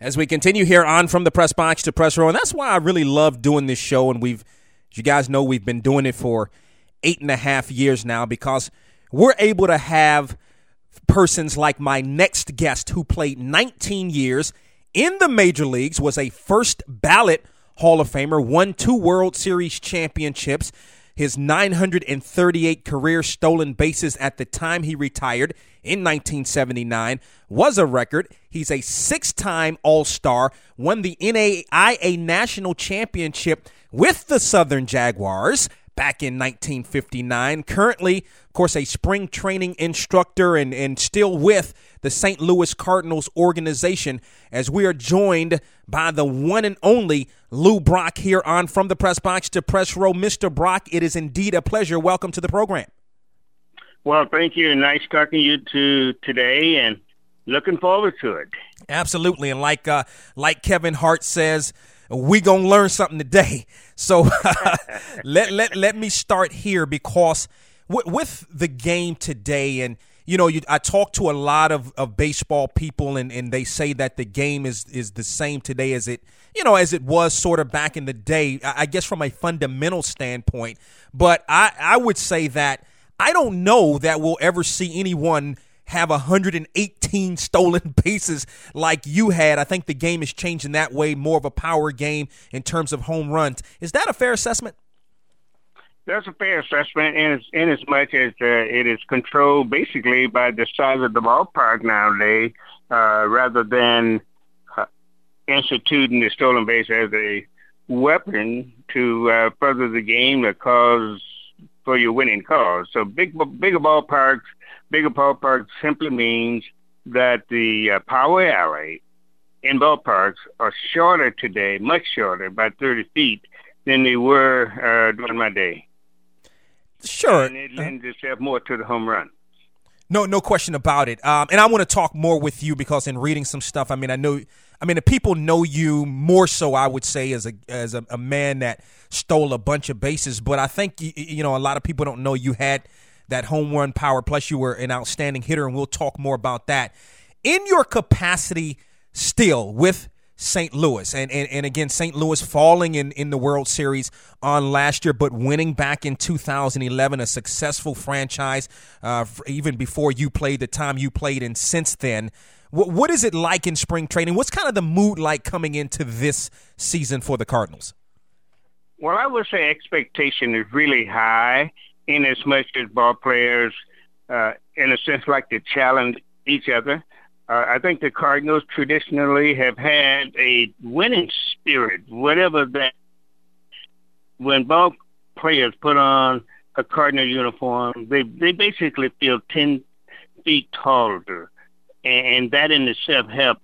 as we continue here on from the press box to press row. And that's why I really love doing this show. And we've, as you guys know, we've been doing it for eight and a half years now because we're able to have persons like my next guest who played 19 years in the major leagues, was a first ballot Hall of Famer, won two World Series championships. His 938 career stolen bases at the time he retired in 1979 was a record. He's a six time All Star, won the NAIA National Championship with the Southern Jaguars back in 1959. Currently, of course, a spring training instructor and, and still with the St. Louis Cardinals organization as we are joined by the one and only Lou Brock here on From the Press Box to Press Row. Mr. Brock, it is indeed a pleasure. Welcome to the program. Well, thank you. Nice talking to you to today and looking forward to it. Absolutely. And like uh, like Kevin Hart says, we gonna learn something today. So let let let me start here because w- with the game today and you know, you, I talk to a lot of, of baseball people, and, and they say that the game is is the same today as it you know as it was sort of back in the day. I, I guess from a fundamental standpoint, but I I would say that I don't know that we'll ever see anyone have 118 stolen bases like you had. I think the game is changing that way, more of a power game in terms of home runs. Is that a fair assessment? That's a fair assessment in as, in as much as uh, it is controlled basically by the size of the ballpark nowadays, uh, rather than uh, instituting the stolen base as a weapon to uh, further the game that cause for your winning cause. So big, bigger ballparks, bigger ballparks simply means that the uh, power alley in ballparks are shorter today, much shorter, by 30 feet, than they were uh, during my day. Sure. And it lends itself more to the home run. No, no question about it. Um, and I want to talk more with you because in reading some stuff, I mean, I know, I mean, the people know you more so. I would say as a as a, a man that stole a bunch of bases, but I think you, you know a lot of people don't know you had that home run power. Plus, you were an outstanding hitter, and we'll talk more about that. In your capacity, still with St. Louis. And, and, and again, St. Louis falling in, in the World Series on last year, but winning back in 2011, a successful franchise, uh, even before you played, the time you played, and since then. What, what is it like in spring training? What's kind of the mood like coming into this season for the Cardinals? Well, I would say expectation is really high in as much as ball players, uh, in a sense, like to challenge each other. Uh, I think the Cardinals traditionally have had a winning spirit, whatever that. When ball players put on a Cardinal uniform, they they basically feel ten feet taller, and that in itself helped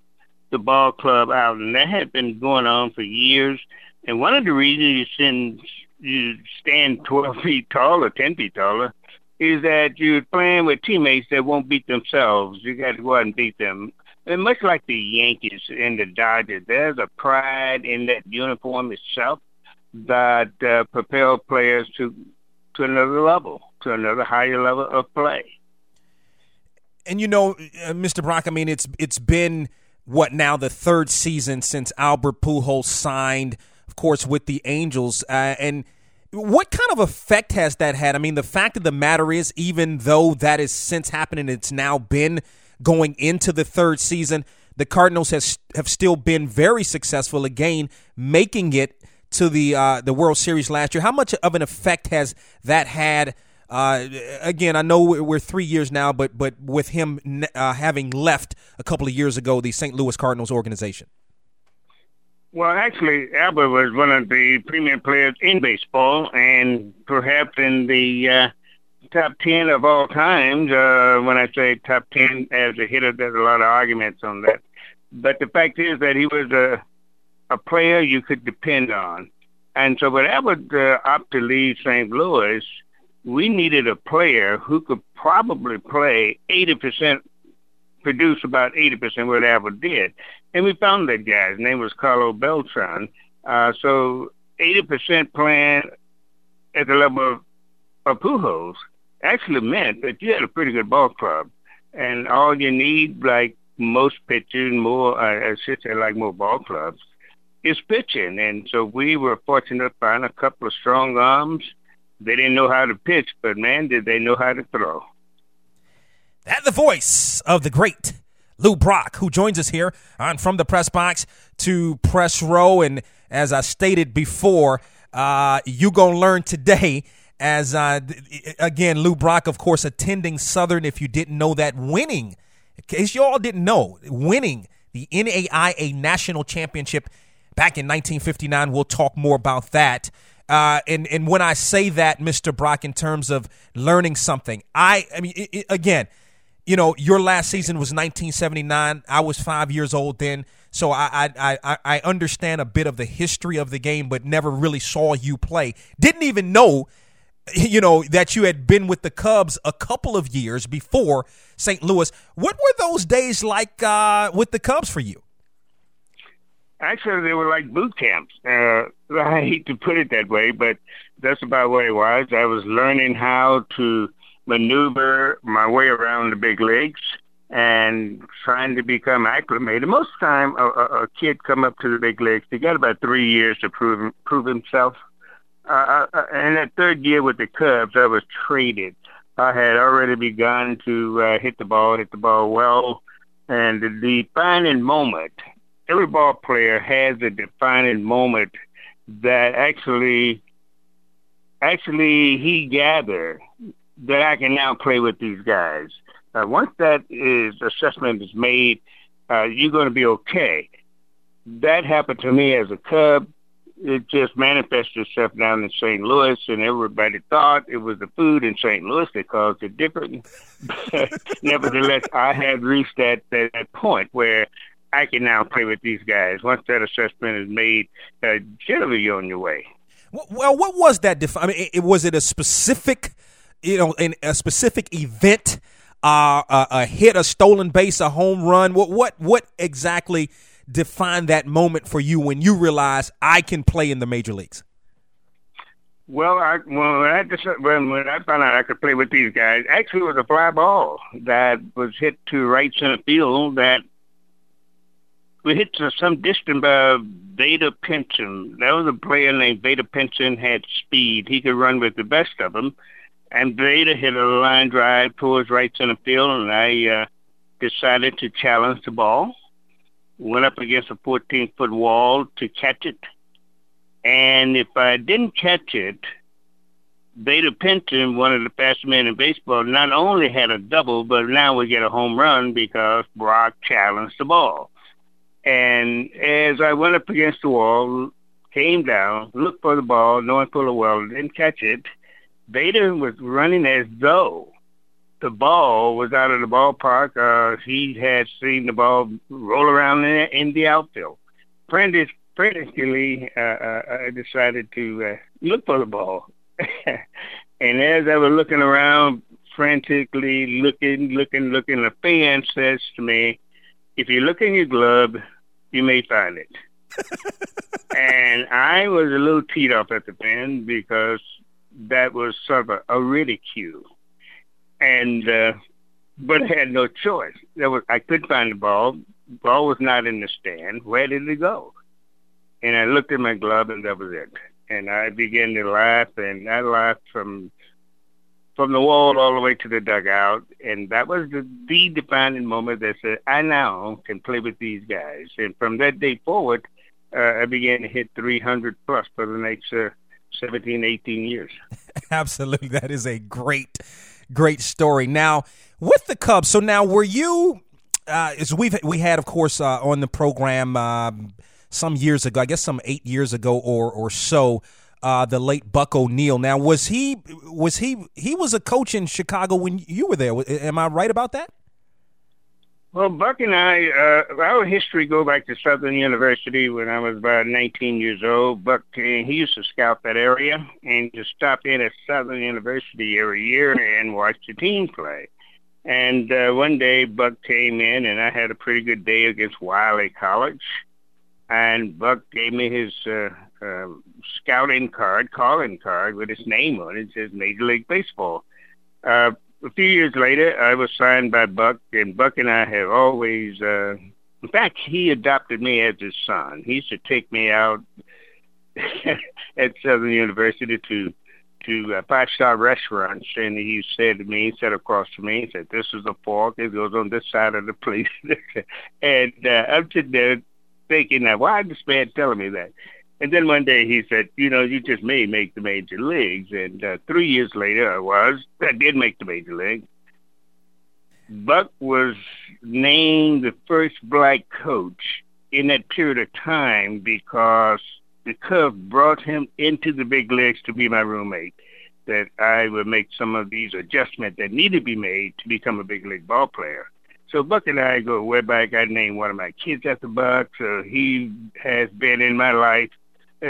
the ball club out, and that had been going on for years. And one of the reasons you send you stand twelve feet tall or ten feet taller is that you're playing with teammates that won't beat themselves. You got to go out and beat them. And much like the Yankees and the Dodgers, there's a pride in that uniform itself that uh, propel players to to another level, to another higher level of play. And you know, uh, Mr. Brock, I mean, it's it's been what now the third season since Albert Pujols signed, of course, with the Angels, uh, and what kind of effect has that had? I mean, the fact of the matter is, even though that has since happening, it's now been going into the third season. The Cardinals has have still been very successful again, making it to the uh, the World Series last year. How much of an effect has that had? Uh, again, I know we're three years now, but but with him uh, having left a couple of years ago, the St. Louis Cardinals organization. Well, actually, Albert was one of the premier players in baseball, and perhaps in the uh, top 10 of all times. Uh, when I say top 10 as a hitter, there's a lot of arguments on that. But the fact is that he was a, a player you could depend on. And so when Albert uh, opted to leave St. Louis, we needed a player who could probably play 80% produce about 80% what Albert did. And we found that guy. His name was Carlos Beltran. Uh, so 80% playing at the level of, of Pujols actually meant that you had a pretty good ball club. And all you need, like most pitchers, more uh, I should say like more ball clubs, is pitching. And so we were fortunate to find a couple of strong arms. They didn't know how to pitch, but man, did they know how to throw. That the voice of the great Lou Brock, who joins us here on From the Press Box to Press Row. And as I stated before, uh, you going to learn today as, uh, again, Lou Brock, of course, attending Southern, if you didn't know that, winning, in case you all didn't know, winning the NAIA National Championship back in 1959. We'll talk more about that. Uh, and and when I say that, Mr. Brock, in terms of learning something, I I mean it, it, again, you know, your last season was 1979. I was five years old then, so I, I I I understand a bit of the history of the game, but never really saw you play. Didn't even know, you know, that you had been with the Cubs a couple of years before St. Louis. What were those days like uh, with the Cubs for you? Actually, they were like boot camps. Uh, I hate to put it that way, but that's about what it was. I was learning how to maneuver my way around the big leagues and trying to become acclimated. Most time, a, a, kid come up to the big leagues, he got about three years to prove prove himself. Uh, uh, uh, and that third year with the Cubs, I was traded. I had already begun to uh, hit the ball, hit the ball well, and the defining moment. Every ball player has a defining moment that actually, actually he gathered that I can now play with these guys. Uh, once that is assessment is made, uh, you're going to be okay. That happened to me as a Cub. It just manifested itself down in St. Louis, and everybody thought it was the food in St. Louis that caused it different. Nevertheless, I had reached that, that point where I can now play with these guys. Once that assessment is made, uh, generally you're on your way. Well, what was that? Def- I mean, it, was it a specific you know, in a specific event, uh, a, a hit, a stolen base, a home run? What what what exactly defined that moment for you when you realized I can play in the major leagues? Well, I, well, when I decided, when, when I found out I could play with these guys, actually it was a fly ball that was hit to right center field that we hit some distance by Vada Pinson. That was a player named Vada Pinson, had speed. He could run with the best of them and Vada hit a line drive towards right center field, and I uh, decided to challenge the ball. Went up against a 14-foot wall to catch it, and if I didn't catch it, Vada Pinson, one of the fastest men in baseball, not only had a double, but now we get a home run because Brock challenged the ball. And as I went up against the wall, came down, looked for the ball, knowing full well didn't catch it, Vada was running as though the ball was out of the ballpark. Uh, he had seen the ball roll around in, in the outfield. Frantic, frantically, uh, uh, I decided to uh, look for the ball. and as I was looking around, frantically looking, looking, looking, the fan says to me, if you look in your glove, you may find it. and I was a little teed off at the pen because that was sort of a, a ridicule. And uh, but I had no choice. There was I could find the ball. Ball was not in the stand. Where did it go? And I looked at my glove, and that was it. And I began to laugh, and I laughed from from the wall all the way to the dugout. And that was the, the defining moment that said, I now can play with these guys. And from that day forward, uh, I began to hit 300 plus for the next uh, 17, 18 years. Absolutely. That is a great, great story. Now, with the Cubs, so now were you, uh, as we've, we had, of course, uh, on the program uh, some years ago, I guess some eight years ago or, or so, uh, the late Buck O'Neil. Now, was he, was he, he was a coach in Chicago when you were there. Am I right about that? Well, Buck and I, uh, our history go back to Southern University when I was about 19 years old. Buck, he used to scout that area and just stop in at Southern University every year and watch the team play. And uh, one day Buck came in and I had a pretty good day against Wiley College. And Buck gave me his uh, uh, scouting card, calling card with his name on it. It says Major League Baseball. Uh, a few years later, I was signed by Buck, and Buck and I have always, uh, in fact, he adopted me as his son. He used to take me out at Southern University to to uh, five star restaurants, and he said to me, he sat across from me, he said, "This is a fork. It goes on this side of the plate." and uh, I'm sitting there thinking, "Now, why is this man telling me that?" And then one day he said, "You know, you just may make the major leagues." And uh, three years later, I was. I did make the major league. Buck was named the first black coach in that period of time because the Cubs brought him into the big leagues to be my roommate. That I would make some of these adjustments that needed to be made to become a big league ball player. So Buck and I go way back. I named one of my kids after Buck. So he has been in my life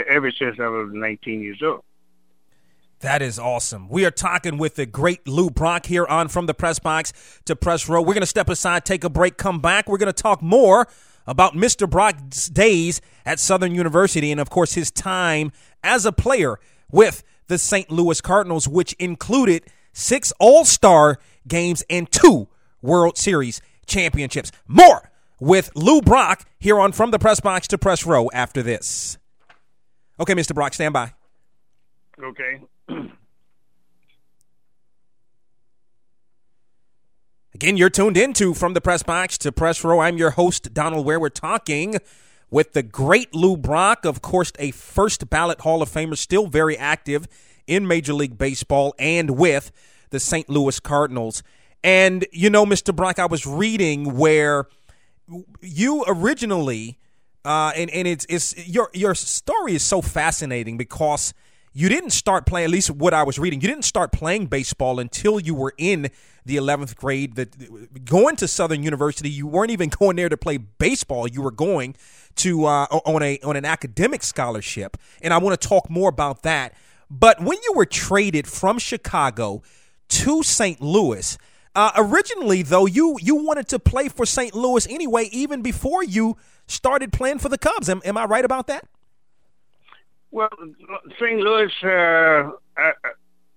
ever since I was 19 years old. That is awesome. We are talking with the great Lou Brock here on From the Press Box to Press Row. We're going to step aside, take a break, come back. We're going to talk more about Mr. Brock's days at Southern University and, of course, his time as a player with the St. Louis Cardinals, which included six All Star games and two World Series championships. More with Lou Brock here on From the Press Box to Press Row after this. Okay, Mr. Brock, stand by. Okay. Again, you're tuned into From the Press Box to Press Row. I'm your host, Donald Ware. We're talking with the great Lou Brock, of course, a first ballot Hall of Famer, still very active in Major League Baseball and with the St. Louis Cardinals. And, you know, Mr. Brock, I was reading where you originally, uh, and, and it's, it's your, your story is so fascinating because – you didn't start playing, at least what I was reading, you didn't start playing baseball until you were in the 11th grade. That going to Southern University, you weren't even going there to play baseball. You were going to uh, on a on an academic scholarship, and I want to talk more about that. But when you were traded from Chicago to St. Louis, uh, originally though you you wanted to play for St. Louis anyway, even before you started playing for the Cubs. Am, am I right about that? Well, St. Louis, uh, I,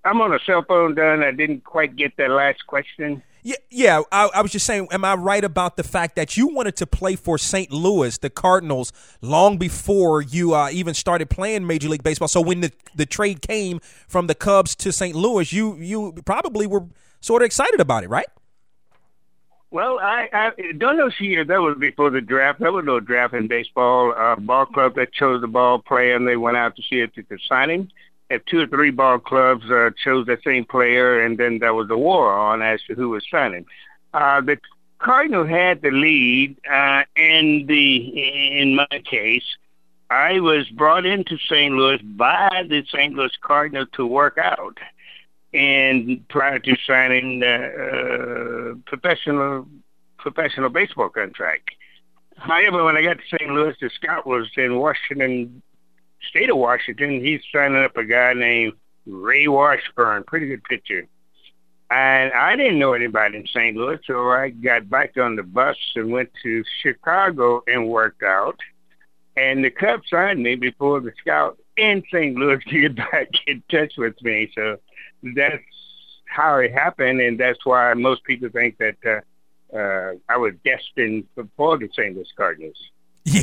I'm on a cell phone, Don. I didn't quite get that last question. Yeah, yeah. I, I, was just saying, am I right about the fact that you wanted to play for St. Louis, the Cardinals, long before you uh, even started playing Major League Baseball? So when the the trade came from the Cubs to St. Louis, you you probably were sort of excited about it, right? Well, I, I don't know year. That was before the draft. There was no draft in baseball. Uh, ball club that chose the ball player, and they went out to see if they could sign him. If two or three ball clubs uh, chose the same player, and then there was a war on as to who was signing. Uh, the Cardinal had the lead, uh, and the in my case, I was brought into St. Louis by the St. Louis Cardinal to work out and prior to signing the uh, professional professional baseball contract. However, when I got to St. Louis, the scout was in Washington, state of Washington. He's signing up a guy named Ray Washburn, pretty good pitcher. And I didn't know anybody in St. Louis, so I got back on the bus and went to Chicago and worked out. And the Cubs signed me before the scout in St. Louis to get back in touch with me. So that's how it happened, and that's why most people think that uh, uh, I was destined for the St. Louis Cardinals.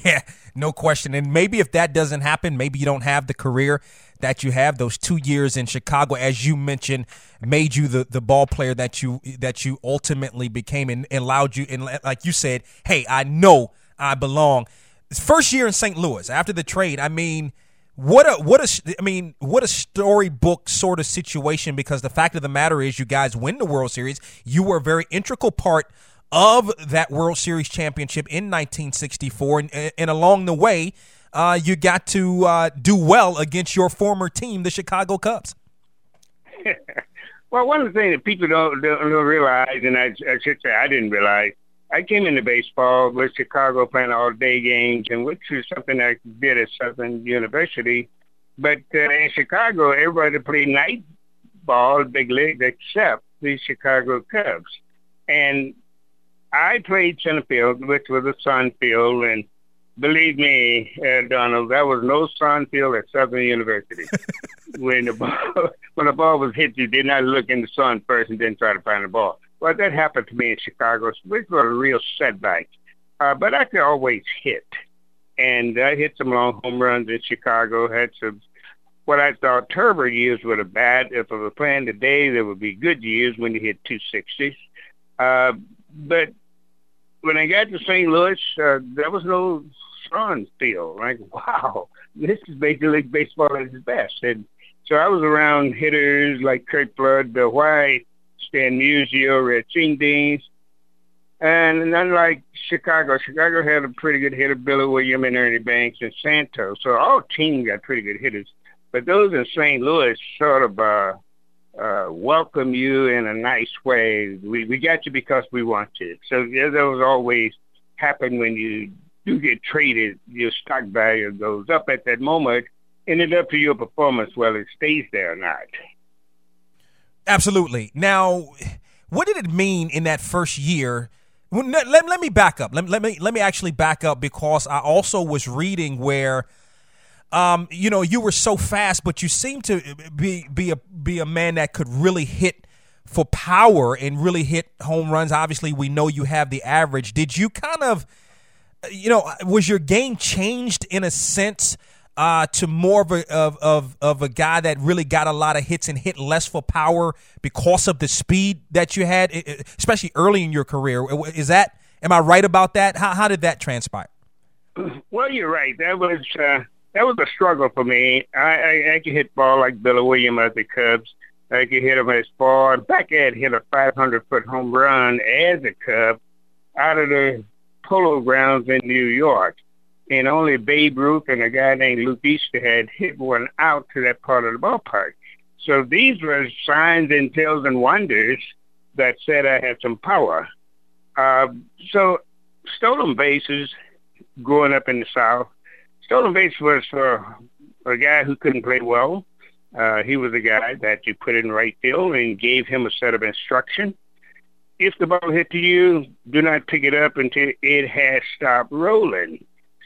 Yeah, no question. And maybe if that doesn't happen, maybe you don't have the career that you have. Those two years in Chicago, as you mentioned, made you the, the ball player that you that you ultimately became, and, and allowed you. And like you said, hey, I know I belong. First year in St. Louis after the trade. I mean what a what a I mean what a storybook sort of situation because the fact of the matter is you guys win the World Series. You were a very integral part of that World Series championship in 1964, and, and along the way, uh, you got to uh, do well against your former team, the Chicago Cubs. well, one of the things that people don't, don't realize, and I, I should say I didn't realize, I came into baseball with Chicago playing all day games, and which is something I did at Southern University. But uh, in Chicago, everybody played night ball, big league, except the Chicago Cubs. And I played center field, which was a sun field, and Believe me, uh, Donald, that was no sun field at Southern University. when the ball when the ball was hit, you did not look in the sun first and then try to find the ball. Well, that happened to me in Chicago, which was a real setback. Uh, but I could always hit, and I hit some long home runs in Chicago. Had some what I thought terrible years with a bat. If I was playing today, there would be good years when you hit 260s. Uh, but when I got to St. Louis, uh, there was no sun field. Like, wow, this is Major League Baseball at its best. And so I was around hitters like Curt Flood, Bill White, Stan Musial, Red Schoendienst. And unlike Chicago, Chicago had a pretty good hitter, Billy William and Ernie Banks and Santos. So all teams got pretty good hitters. But those in St. Louis sort of uh, uh, welcome you in a nice way. We we got you because we want you. So yeah, those always happen when you do get traded. Your stock value goes up at that moment, and it's up to your performance whether it stays there or not. Absolutely. Now, what did it mean in that first year? Let, let, let me back up. Let, let me let me actually back up because I also was reading where um, you know, you were so fast, but you seem to be be a be a man that could really hit for power and really hit home runs. Obviously, we know you have the average. Did you kind of, you know, was your game changed in a sense uh, to more of a of, of of a guy that really got a lot of hits and hit less for power because of the speed that you had, especially early in your career? Is that am I right about that? How how did that transpire? Well, you're right. That was. Uh that was a struggle for me. I, I, I could hit ball like Billy Williams at the Cubs. I could hit him as far. I had hit a 500-foot home run as a Cub out of the polo grounds in New York. And only Babe Ruth and a guy named Luke Easter had hit one out to that part of the ballpark. So these were signs and tales and wonders that said I had some power. Uh, so stolen bases growing up in the South Stolen base was for a guy who couldn't play well. Uh, he was a guy that you put in right field and gave him a set of instruction. If the ball hit to you, do not pick it up until it has stopped rolling.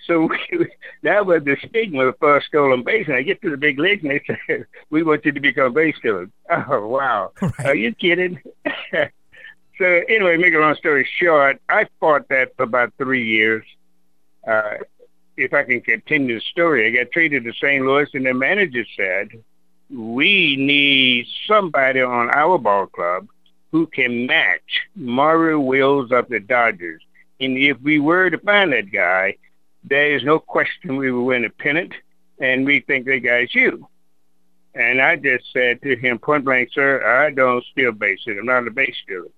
So that was the stigma for stolen base. And I get to the big leagues and they say, we want you to become a base stealer. Oh, wow. Right. Are you kidding? so anyway, make a long story short, I fought that for about three years. Uh, if I can continue the story, I got traded to St. Louis, and the manager said, "We need somebody on our ball club who can match Maury Wills of the Dodgers. And if we were to find that guy, there is no question we will win a pennant, and we think that guy's you." And I just said to him point blank, "Sir, I don't steal bases. I'm not a base stealer."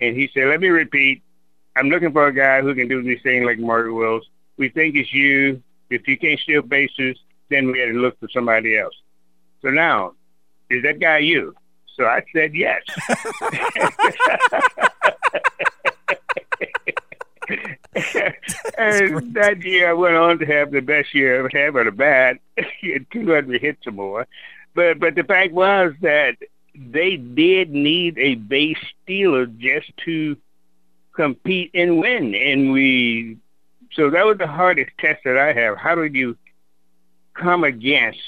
And he said, "Let me repeat. I'm looking for a guy who can do these things like Maury Wills." we think it's you. If you can't steal bases, then we had to look for somebody else. So now, is that guy you? So I said yes. and that year I went on to have the best year I've had with a bat. He had 200 hits or more. But but the fact was that they did need a base stealer just to compete and win, and we so that was the hardest test that I have. How did you come against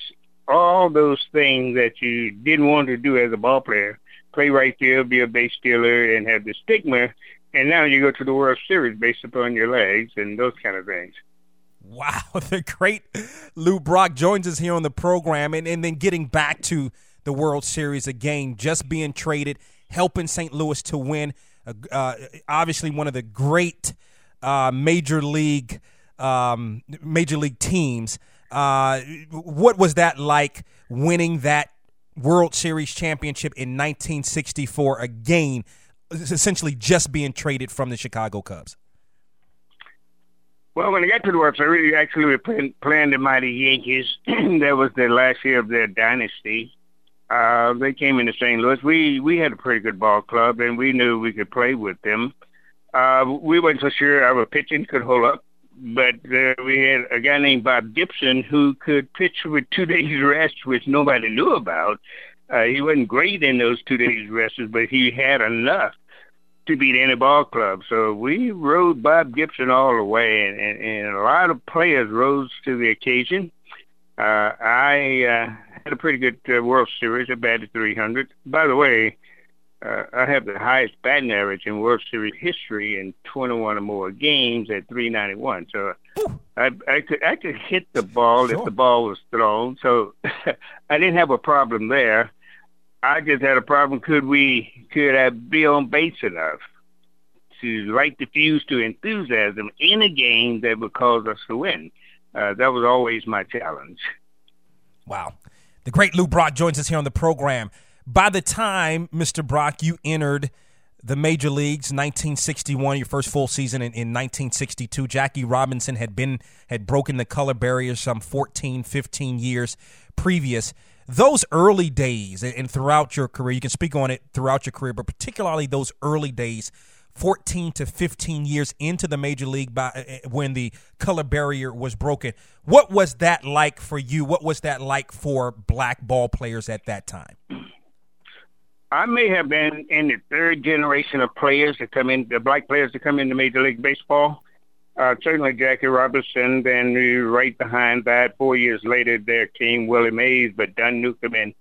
all those things that you didn't want to do as a ball player? Play right field, be a base stealer, and have the stigma. And now you go to the World Series based upon your legs and those kind of things. Wow, the great Lou Brock joins us here on the program, and, and then getting back to the World Series again, just being traded, helping St. Louis to win. Uh, uh, obviously, one of the great uh, major league um, major league teams. Uh, what was that like winning that World Series championship in 1964 again, essentially just being traded from the Chicago Cubs? Well, when I got to the World Series, actually we were playing, playing the mighty Yankees. that was the last year of their dynasty. Uh, they came into St. Louis. We we had a pretty good ball club, and we knew we could play with them. Uh, we weren't so sure our pitching could hold up, but uh, we had a guy named Bob Gibson who could pitch with two days rest, which nobody knew about. Uh, he wasn't great in those two days rests, but he had enough to beat any ball club. So we rode Bob Gibson all the way, and, and, and a lot of players rose to the occasion. Uh, I uh, had a pretty good uh, World Series. I batted 300. By the way, uh, I have the highest batting average in World Series history in 21 or more games at 391. So I, I could I could hit the ball sure. if the ball was thrown. So I didn't have a problem there. I just had a problem. Could we could I be on base enough to light the fuse to enthusiasm in a game that would cause us to win? Uh, that was always my challenge. Wow. The great Lou Brock joins us here on the program. By the time, Mr. Brock, you entered the major leagues 1961 your first full season in, in 1962 jackie robinson had been had broken the color barrier some 14 15 years previous those early days and throughout your career you can speak on it throughout your career but particularly those early days 14 to 15 years into the major league by, uh, uh, when the color barrier was broken. What was that like for you? What was that like for black ball players at that time? I may have been in the third generation of players to come in, the black players to come into Major League Baseball. Uh, certainly Jackie Robinson. Then right behind that, four years later, there came Willie Mays, but Don Newcombe and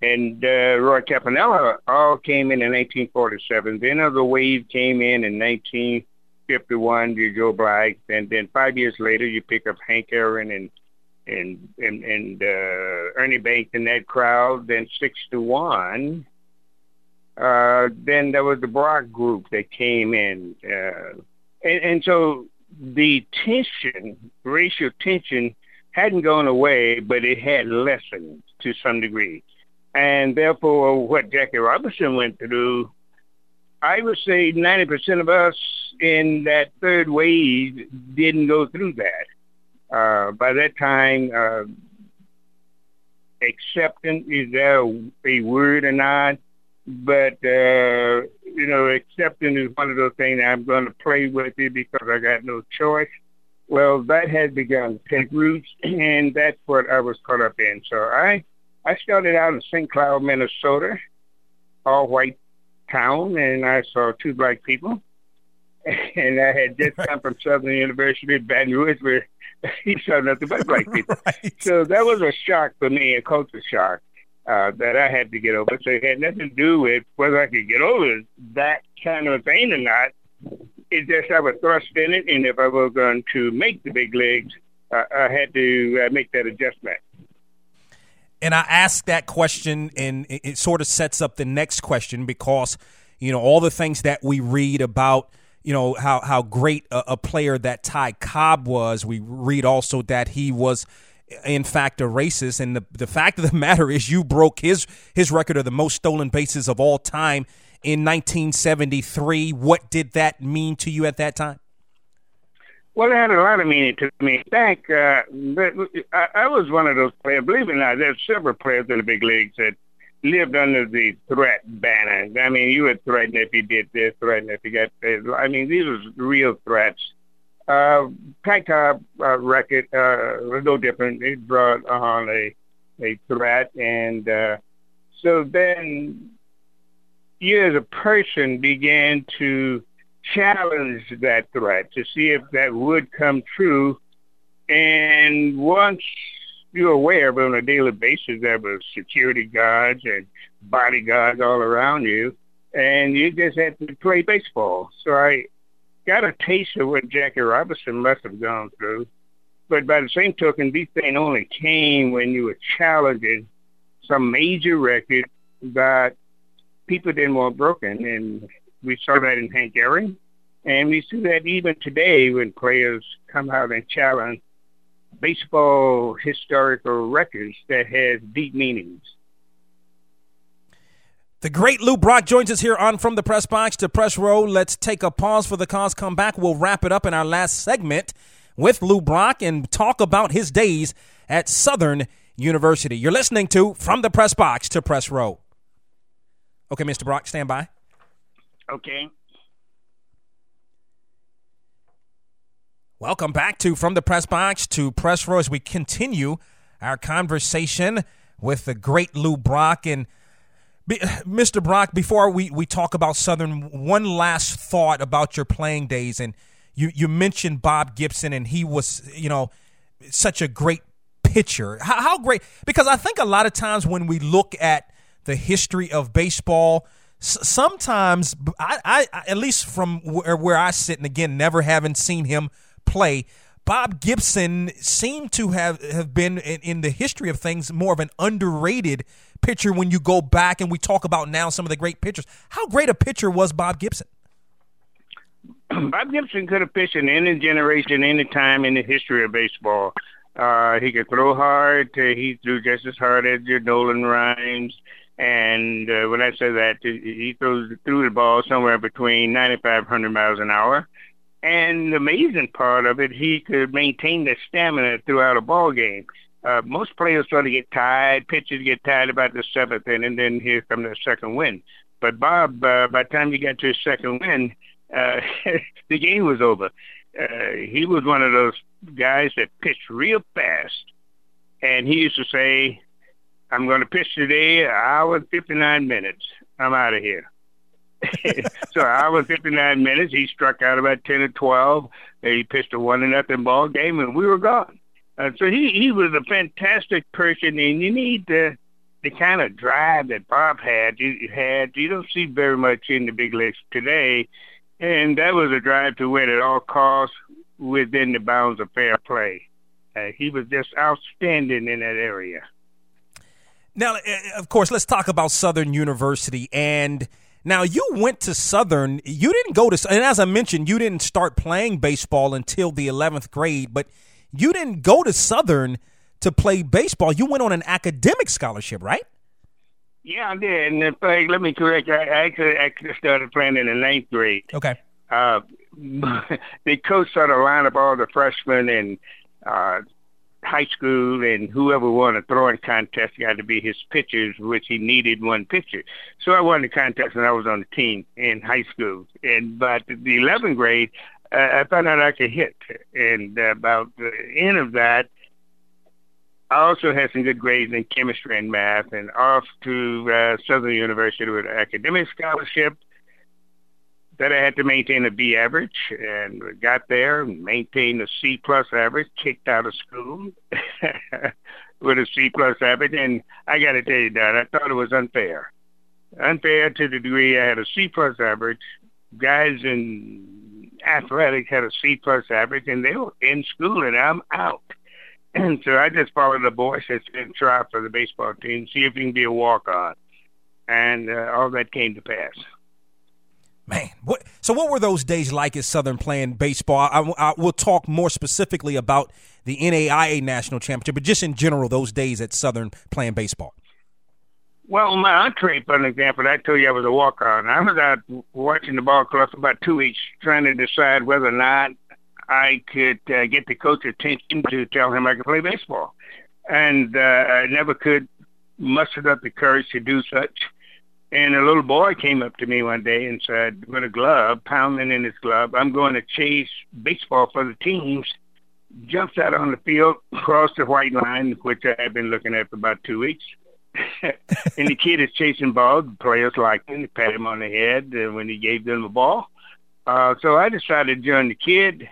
and uh, Roy Campanella all came in in 1947. Then another wave came in in 1951 to Joe Black, and then five years later you pick up Hank Aaron and and and, and uh, Ernie Banks in that crowd. Then six to one. Uh, then there was the Brock group that came in, uh, and, and so the tension, racial tension, hadn't gone away, but it had lessened to some degree. And therefore, what Jackie Robinson went through, I would say 90% of us in that third wave didn't go through that. Uh, by that time, uh, acceptance, is there a word or not? But, uh, you know, accepting is one of those things I'm going to play with it because I got no choice. Well, that had begun to take roots, and that's what I was caught up in. So I I started out in St. Cloud, Minnesota, all white town, and I saw two black people. And I had just come from Southern University Baton Rouge, where he saw nothing but black people. right. So that was a shock for me, a culture shock uh, that I had to get over. So it had nothing to do with whether I could get over that kind of thing or not. It just I was thrust in it, and if I was going to make the big leagues, uh, I had to uh, make that adjustment. And I ask that question, and it sort of sets up the next question because, you know, all the things that we read about, you know, how, how great a, a player that Ty Cobb was. We read also that he was, in fact, a racist. And the, the fact of the matter is, you broke his, his record of the most stolen bases of all time in 1973. What did that mean to you at that time? Well, it had a lot of meaning to me. Thank. Uh, I, I was one of those players. Believe it or not, there's several players in the big leagues that lived under the threat banner. I mean, you were threatened if you did this, threatened if you got this. I mean, these were real threats. Uh, Ty Cobb uh, record uh, was no different. It brought on a a threat, and uh, so then you as a person began to challenge that threat to see if that would come true. And once you're aware of on a daily basis, there were security guards and bodyguards all around you, and you just had to play baseball. So I got a taste of what Jackie Robinson must have gone through. But by the same token, these things only came when you were challenging some major record that people didn't want broken. And we saw that in Hank Aaron, and we see that even today when players come out and challenge baseball historical records that has deep meanings. The great Lou Brock joins us here on From the Press Box to Press Row. Let's take a pause for the cause. Come back. We'll wrap it up in our last segment with Lou Brock and talk about his days at Southern University. You're listening to From the Press Box to Press Row. Okay, Mr. Brock, stand by. Okay. Welcome back to From the Press Box to Press Row as we continue our conversation with the great Lou Brock. And Mr. Brock, before we, we talk about Southern, one last thought about your playing days. And you, you mentioned Bob Gibson, and he was, you know, such a great pitcher. How, how great? Because I think a lot of times when we look at the history of baseball, sometimes I, I, at least from where, where I sit, and again, never having seen him play, Bob Gibson seemed to have, have been in, in, the history of things more of an underrated pitcher when you go back and we talk about now some of the great pitchers. How great a pitcher was Bob Gibson? Bob Gibson could have pitched in any generation, any time in the history of baseball. Uh, he could throw hard. He threw just as hard as your Nolan Ryans. And uh, when I say that, he throws threw the ball somewhere between 9,500 miles an hour. And the amazing part of it, he could maintain the stamina throughout a ball game. Uh, most players sort of get tired, pitchers get tired about the seventh inning, and then here comes the second win. But Bob, uh, by the time you got to his second win, uh, the game was over. Uh, he was one of those guys that pitched real fast, and he used to say, I'm going to pitch today an hour and 59 minutes. I'm out of here. so hour and 59 minutes. He struck out about 10 or 12. He pitched a one and nothing ball game, and we were gone. Uh, so he, he was a fantastic person, and you need the the kind of drive that Bob had. You had you don't see very much in the big leagues today, and that was a drive to win at all costs within the bounds of fair play. Uh, he was just outstanding in that area. Now, uh, of course, let's talk about Southern University. And now you went to Southern. You didn't go to, and as I mentioned, you didn't start playing baseball until the 11th grade, but you didn't go to Southern to play baseball. You went on an academic scholarship, right? Yeah, I did. And in fact, let me correct. I actually actually started playing in the ninth grade. Okay. Uh, the coach sort of lined up all the freshmen and uh, high school and whoever won a throwing contest got to be his pitchers, which he needed one pitcher. So I won the contest and I was on the team in high school. And by the 11th grade, I found out I could hit. And uh, about the end of that, I also had some good grades in chemistry and math and off to uh, Southern University with an academic scholarship that I had to maintain a B average and got there and maintained a C plus average, kicked out of school with a C plus average. And I got to tell you, Don, I thought it was unfair. Unfair to the degree I had a C plus average. Guys in athletics had a C plus average and they were in school and I'm out. And so I just followed the boys and try for the baseball team, see if you can be a walk on. And uh, all that came to pass. Man, what? So, what were those days like at Southern playing baseball? I, I, we'll talk more specifically about the NAIA national championship, but just in general, those days at Southern playing baseball. Well, my entree, for an example, I told you I was a walk-on. I was out watching the ball club for about two weeks, trying to decide whether or not I could uh, get the coach attention to tell him I could play baseball, and uh, I never could muster up the courage to do such. And a little boy came up to me one day and said, with a glove, pounding in his glove, I'm going to chase baseball for the teams. Jumps out on the field, crossed the white line, which I had been looking at for about two weeks. And the kid is chasing balls. Players liked him. They pat him on the head uh, when he gave them the ball. Uh, so I decided to join the kid.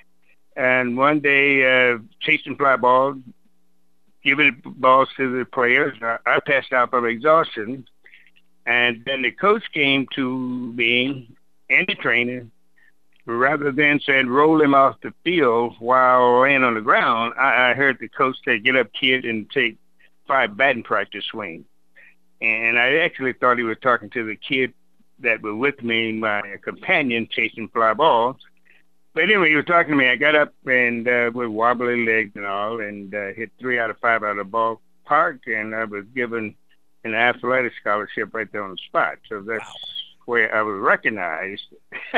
And one day, uh, chasing fly balls, giving balls to the players, I, I passed out from exhaustion and then the coach came to me and the trainer, rather than said roll him off the field while laying on the ground, I, I heard the coach say, get up, kid, and take five batting practice swings. And I actually thought he was talking to the kid that was with me, my companion, chasing fly balls. But anyway, he was talking to me. I got up and uh, with wobbly legs and all, and uh, hit three out of five out of the ballpark, and I was given an athletic scholarship right there on the spot. So that's wow. where I was recognized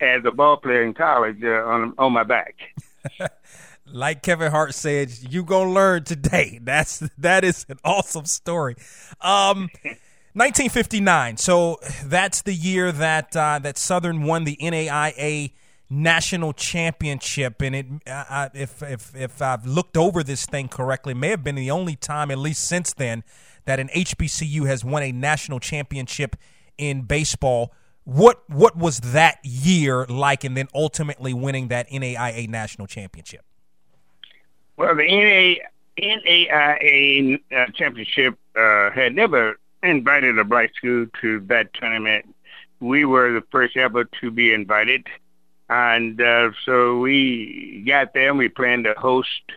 as a ball player in college uh, on on my back. like Kevin Hart said, you gonna learn today. That's that is an awesome story. Um, 1959. So that's the year that uh, that Southern won the NAIA national championship, and it uh, if if if I've looked over this thing correctly, may have been the only time, at least since then, that an HBCU has won a national championship in baseball. What what was that year like, and then ultimately winning that NAIA national championship? Well, the NA, NAIA uh, championship uh, had never invited a black school to that tournament. We were the first ever to be invited. And uh, so we got there and we planned to host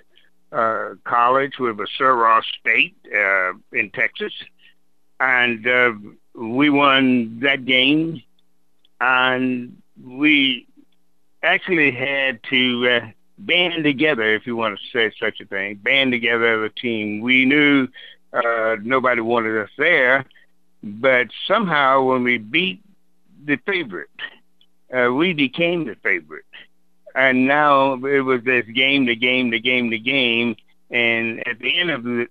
uh, college with Sul Ross State uh, in Texas. And uh, we won that game. And we actually had to uh, band together, if you want to say such a thing, band together as a team. We knew uh, nobody wanted us there, but somehow when we beat the favorite, uh, we became the favorite. And now it was this game to game to game to game. And at the end of the,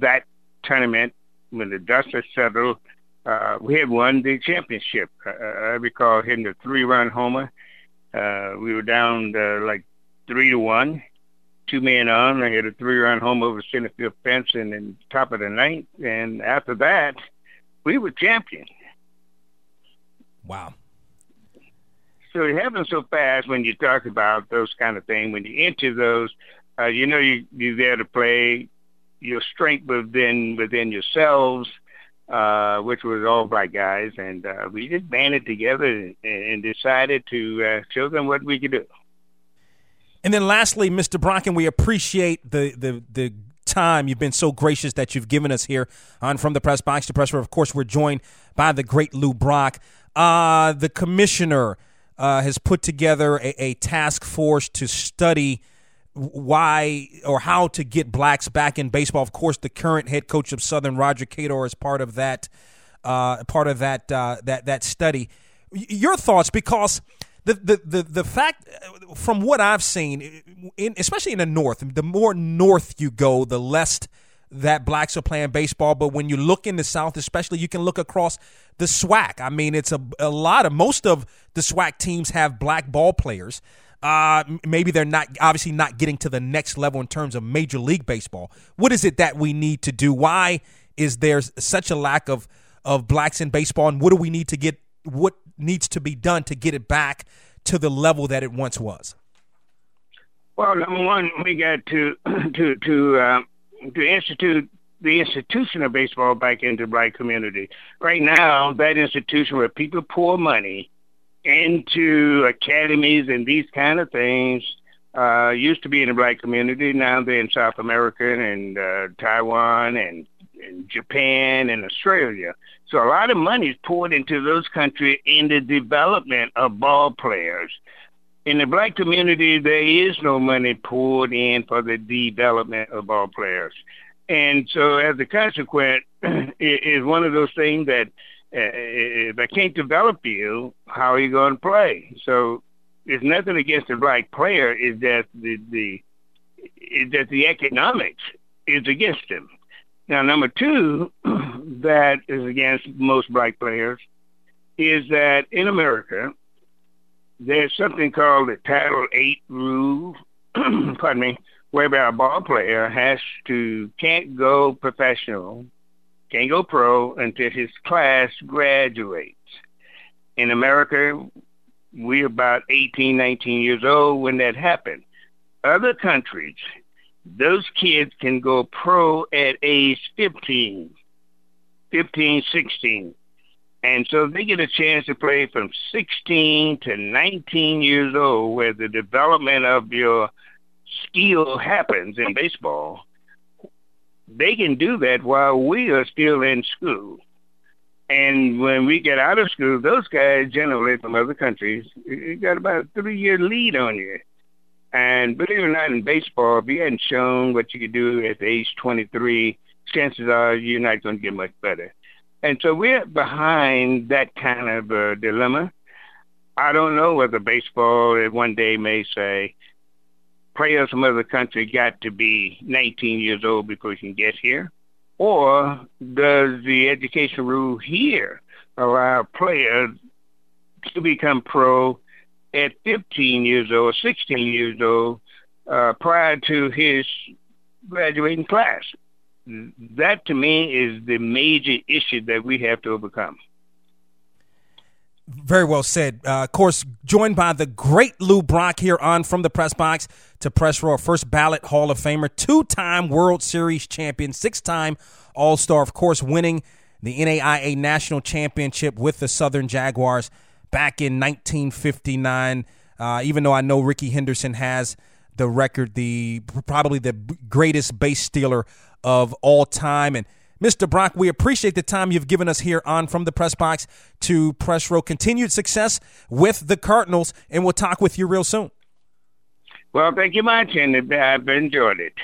that tournament, when the dust had settled, uh, we had won the championship. Uh, I recall hitting a three-run homer. Uh, we were down like three to one, two men on. I hit a three-run home over center field fence and then top of the ninth. And after that, we were champion. Wow so it happens so fast when you talk about those kind of things. When you enter those, uh, you know you, you're there to play your strength within within yourselves, uh, which was all black guys, and uh, we just banded together and, and decided to uh, show them what we could do. And then, lastly, Mr. Brocken, we appreciate the the the time you've been so gracious that you've given us here on from the press box to press. Of course, we're joined by the great Lou Brock, uh, the commissioner uh, has put together a, a, task force to study why or how to get blacks back in baseball. Of course, the current head coach of Southern, Roger Cador, is part of that. Uh, part of that uh, that that study. Your thoughts, because the, the the the fact from what I've seen, in, especially in the north, the more north you go, the less that blacks are playing baseball. But when you look in the South, especially, you can look across the SWAC. I mean, it's a, a lot of most of the SWAC teams have black ball players. Uh, maybe they're not obviously not getting to the next level in terms of Major League Baseball. What is it that we need to do? Why is there such a lack of of blacks in baseball, and what do we need to get? What needs to be done to get it back to the level that it once was? Well, number one, we got to to to uh, to institute the institution of baseball back into the black community. Right now, that institution where people pour money into academies and these kind of things uh, used to be in the black community. Now they're in South America and uh, Taiwan and, and Japan and Australia. So a lot of money is poured into those countries in the development of ball players. In the black community, there is no money poured in for the development of ball players. And so as a consequence, it is one of those things that uh, if I can't develop you, how are you going to play? So it's nothing against the black player. Is that the the is that the economics is against him. Now, number two, that is against most black players, is that in America there's something called the Title Eight rule. pardon me whereby a ball player has to can't go professional, can't go pro until his class graduates. In America, we're about 18, 19 years old when that happened. Other countries, those kids can go pro at age 15, 15, 16. And so they get a chance to play from 16 to 19 years old where the development of your skill happens in baseball, they can do that while we are still in school. And when we get out of school, those guys generally from other countries, you got about a three-year lead on you. And believe it or not, in baseball, if you hadn't shown what you could do at age 23, chances are you're not going to get much better. And so we're behind that kind of uh, dilemma. I don't know whether baseball one day may say, players from other country got to be 19 years old before you can get here? Or does the education rule here allow players to become pro at 15 years old, 16 years old, uh, prior to his graduating class. That to me is the major issue that we have to overcome. Very well said. Uh, of course, joined by the great Lou Brock here on From the Press Box to Press Row, first ballot Hall of Famer, two time World Series champion, six time All Star, of course, winning the NAIA National Championship with the Southern Jaguars back in 1959. Uh, even though I know Rickey Henderson has the record, the probably the greatest base stealer of all time. And Mr. Brock, we appreciate the time you've given us here on From the Press Box to Press Row. Continued success with the Cardinals, and we'll talk with you real soon. Well, thank you much, and I've enjoyed it.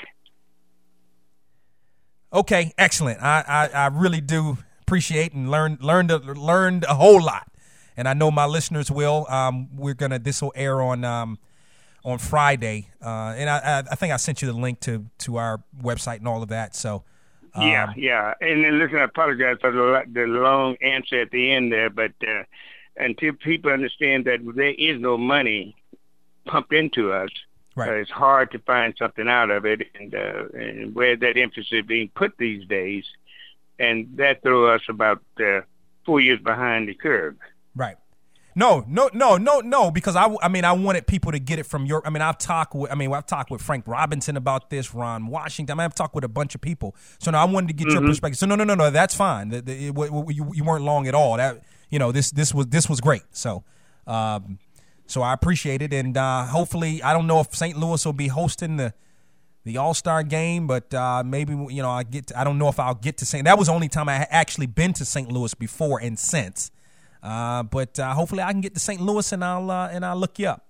Okay, excellent. I, I, I really do appreciate and learn learned learned a whole lot, and I know my listeners will. Um, we're gonna this will air on um, on Friday, uh, and I, I think I sent you the link to to our website and all of that. So um, yeah, yeah. And then listen, I apologize for the, the long answer at the end there, but uh, until people understand that there is no money pumped into us, right. uh, it's hard to find something out of it, and, uh, and where that emphasis is being put these days, and that throw us about uh, four years behind the curve. Right. No, no, no, no, no. Because I, I mean, I wanted people to get it from your. I mean, I've talked with. I mean, I've talked with Frank Robinson about this. Ron Washington. I mean, I've talked with a bunch of people. So no, I wanted to get mm-hmm. your perspective. So no, no, no, no. That's fine. The, the, it, you, you weren't long at all. That you know, this this was this was great. So, um, so I appreciate it, and uh, hopefully, I don't know if St. Louis will be hosting the the All Star game, but uh, maybe you know I get. To, I don't know if I'll get to St. That was the only time I actually been to St. Louis before and since. Uh, but uh, hopefully, I can get to St. Louis and I'll uh, and I'll look you up.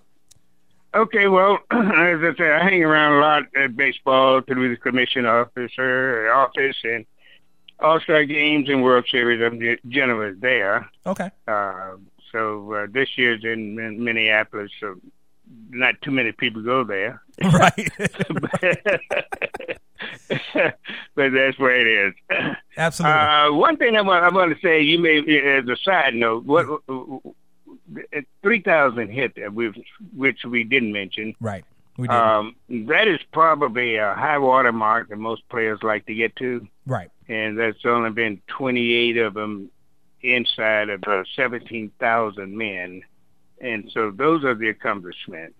Okay, well, as I say, I hang around a lot at baseball through the commission officer office and All Star games and World Series. I'm generally there. Okay. Uh, so uh, this year's in, in Minneapolis, so not too many people go there. Right. but that's where it is. Absolutely. Uh, one thing I want, I want to say, you may, as a side note, what three thousand hit, which we didn't mention. Right. We did. Um, that is probably a high water mark that most players like to get to. Right. And that's only been 28 of them inside of uh, 17,000 men. And so those are the accomplishments.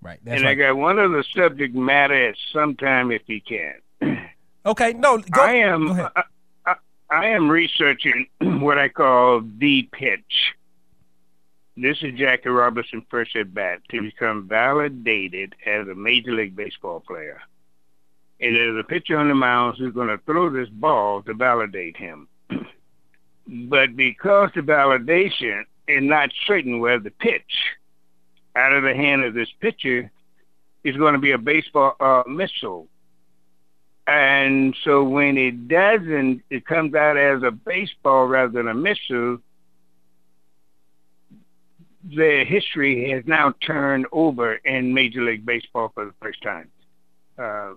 Right. and right. I got one other subject matter at some time if you can. okay. No, go, I am. Go I, I, I am researching what I call the pitch. This is Jackie Robinson first at bat to become validated as a Major League Baseball player. And there's a pitcher on the mound who's going to throw this ball to validate him. but because the validation is not certain where the pitch out of the hand of this pitcher is going to be a baseball uh, missile. And so when it doesn't, it comes out as a baseball rather than a missile. The history has now turned over in Major League Baseball for the first time. Uh,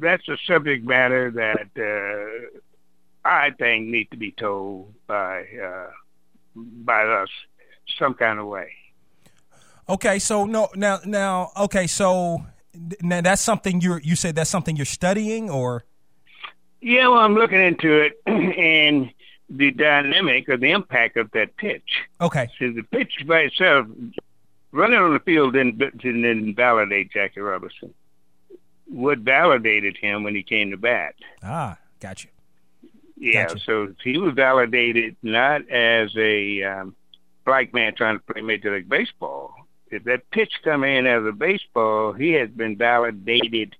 that's a subject matter that uh, I think needs to be told by uh, by us some kind of way. Okay, so no, now, now, okay, so now that's something you you said that's something you're studying, or? Yeah, well, I'm looking into it and the dynamic or the impact of that pitch. Okay. So the pitch by itself, running on the field didn't, didn't validate Jackie Robinson. What validated him when he came to bat? Ah, got you. Yeah, gotcha. so he was validated not as a um, black man trying to play Major League Baseball if that pitch come in as a baseball, he has been validated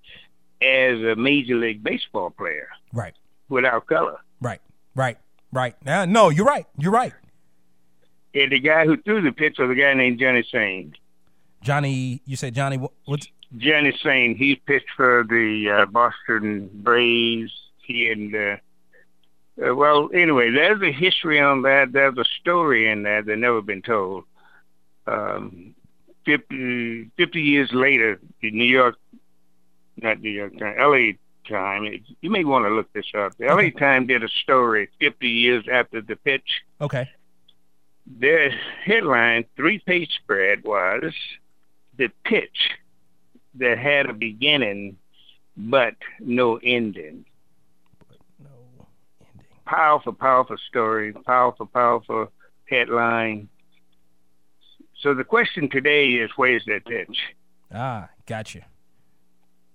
as a major league baseball player. Right. Without color. Right. Right. Right. Uh, no, you're right. You're right. And the guy who threw the pitch was a guy named Johnny Sain. Johnny, you said Johnny what's Johnny Sain. He pitched for the uh, Boston Braves. He and uh, uh, well, anyway, there's a history on that. There's a story in that that never been told. Um, 50, 50 years later, the New York, not New York Times, LA Times, you may want to look this up. The LA Time did a story 50 years after the pitch. Okay. the headline three-page spread was the pitch that had a beginning but no ending. no ending. Powerful, powerful story. Powerful, powerful headline. So the question today is, where's that pitch? Ah, gotcha.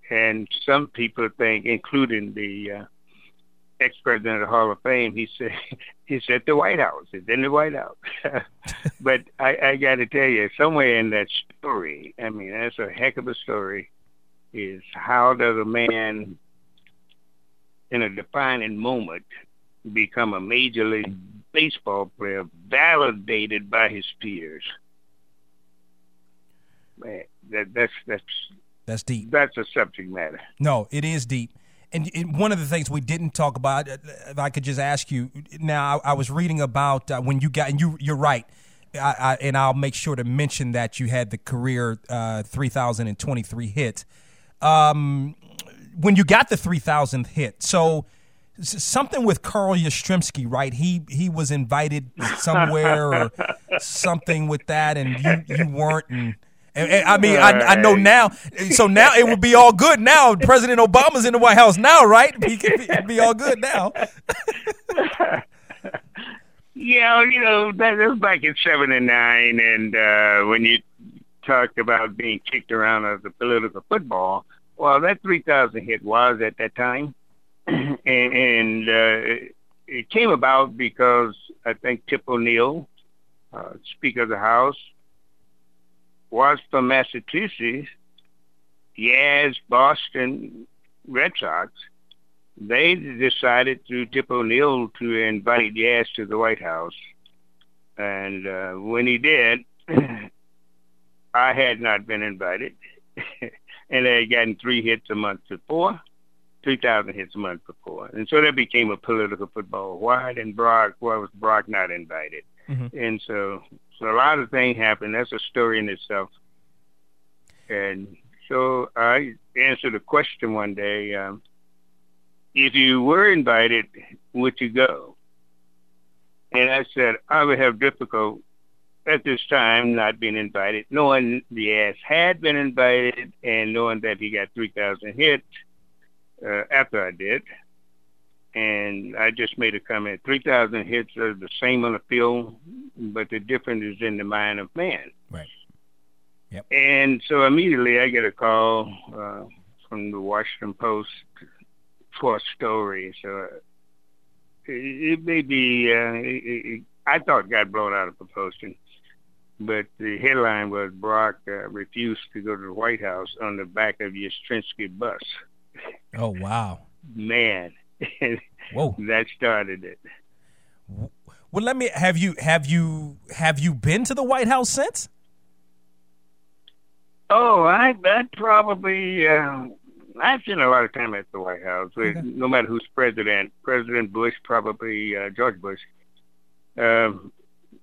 And some people think, including the uh, ex-president of the Hall of Fame, he said he's at the White House. It's in the White House. but I, I got to tell you, somewhere in that story, I mean, that's a heck of a story. Is how does a man in a defining moment become a major league baseball player validated by his peers? Man, that that's that's that's deep. That's a subject matter. No, it is deep. And, one of the things we didn't talk about, uh, if I could just ask you now, I, I was reading about uh, when you got, and you, you're right, I, I, and I'll make sure to mention that you had the career uh, 3,023 hit. Um, when you got the 3,000th hit, so something with Carl Yastrzemski, right? He he was invited somewhere or something with that, and you you weren't, and I mean, I, I know now. So now it would be all good now. President Obama's in the White House now, right? He could be, be all good now. yeah, you know, that was back in 79. And uh, when you talked about being kicked around as a political football, well, that 3,000 hit was at that time. and, and uh, it came about because I think Tip O'Neill, uh, Speaker of the House, was from Massachusetts, Yaz, Boston Red Sox, they decided through Tip O'Neill to invite Yaz to the White House. And uh, when he did, I had not been invited. and I had gotten three hits a month before, 3,000 hits a month before. And so that became a political football. Why didn't Brock, why was Brock not invited? Mm-hmm. And so so a lot of things happen. That's a story in itself. And so I answered a question one day. Um, if you were invited, would you go? And I said, I would have difficult at this time not being invited, knowing the Yaz had been invited and knowing that he got 3,000 hits uh, after I did and I just made a comment. Three thousand hits are the same on the field, but the difference is in the mind of man. Right. Yep. And so immediately I get a call uh, from the Washington Post for a story. So it, it may be. Uh, it, it, I thought got blown out of proportion, but the headline was Brock uh, refused to go to the White House on the back of Yastrzemski bus. Oh wow! Man, Whoa. that started it. Well, let me have you have you have you been to the White House since? Oh, I I probably uh, I've spent a lot of time at the White House. Okay. No matter who's president, President Bush, probably uh, George Bush. Um,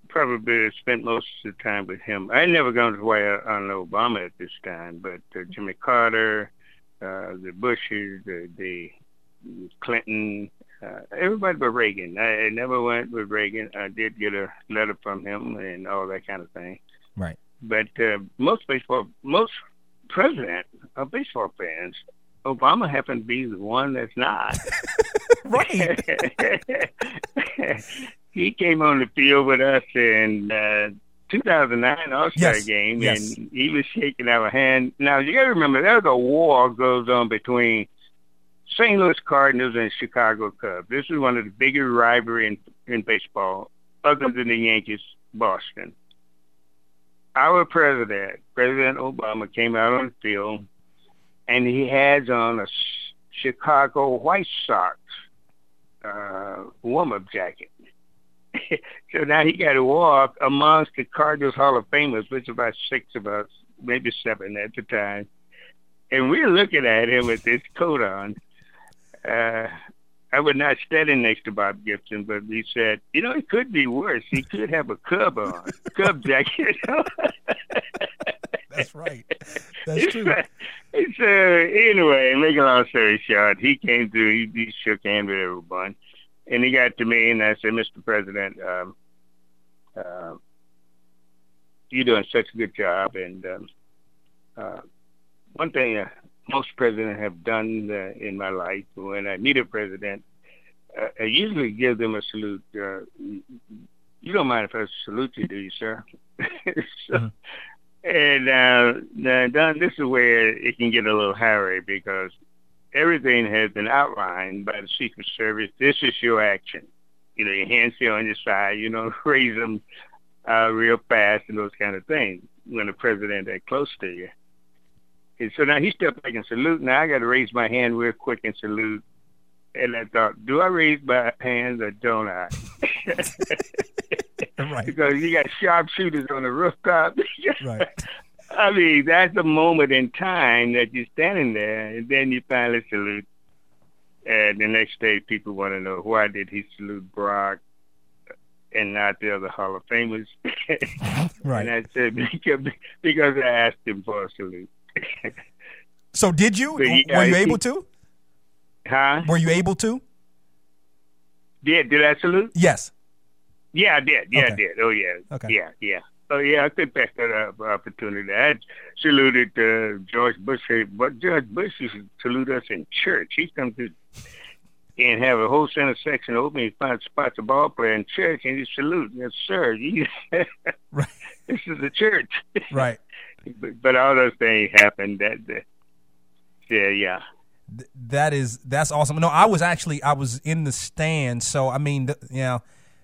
probably spent most of the time with him. I never gone to the White House on Obama at this time, but uh, Jimmy Carter, uh, the Bushes, the, the Clinton, uh, everybody but Reagan. I, I never went with Reagan. I did get a letter from him and all that kind of thing. Right. But uh, most baseball, most president of baseball fans, Obama happened to be the one that's not. right. he came on the field with us in uh, 2009 All-Star yes. game, yes. and he was shaking our hand. Now, you got to remember, there's a war goes on between St. Louis Cardinals and Chicago Cubs. This is one of the bigger rivalry in, in baseball, other than the Yankees, Boston. Our president, President Obama, came out on the field, and he has on a Chicago White Sox uh, warm-up jacket. so now he got to walk amongst the Cardinals Hall of Famers, which about six of us, maybe seven at the time. And we're looking at him with this coat on uh, I would not stand next to Bob Gibson, but he said, you know, it could be worse. He could have a cub on, cub jacket. That's right. That's it's, true. It's uh, anyway. Make a long story short, he came through. He, he shook hands with everyone, and he got to me, and I said, "Mr. President, um, uh, you're doing such a good job. And um, uh, one thing uh, most presidents have done uh, in my life when I meet a president, uh, I usually give them a salute. Uh, you don't mind if I salute you, do you, sir? so, mm-hmm. And uh, now, Don, this is where it can get a little hairy because everything has been outlined by the Secret Service. This is your action. You know, your hands here on your side. You know, raise them uh, real fast and those kind of things when the president that close to you. And so now he stepped back and salute. Now I got to raise my hand real quick and salute. And I thought, do I raise my hands or don't I? right. Because you got sharpshooters on the rooftop. right. I mean, that's a moment in time that you're standing there, and then you finally salute. And the next day, people want to know why did he salute Brock and not the other Hall of Famers? right. And I said because, because I asked him for a salute. So did you? yeah, Were you able to? Huh? Were you able to? Did did I salute? Yes. Yeah, I did. Yeah, okay. I did. Oh yeah. Okay. Yeah, yeah. Oh yeah, I could pass that up opportunity. I saluted uh, George Bush, but George Bush used to salute us in church. He come to and have a whole center section open. He finds spots a ball player in church, and he salute. Yes, sir. right. This is the church. Right. But, but all those things happened. That, that yeah, yeah that is that's awesome. No, I was actually I was in the stand, so I mean, you know,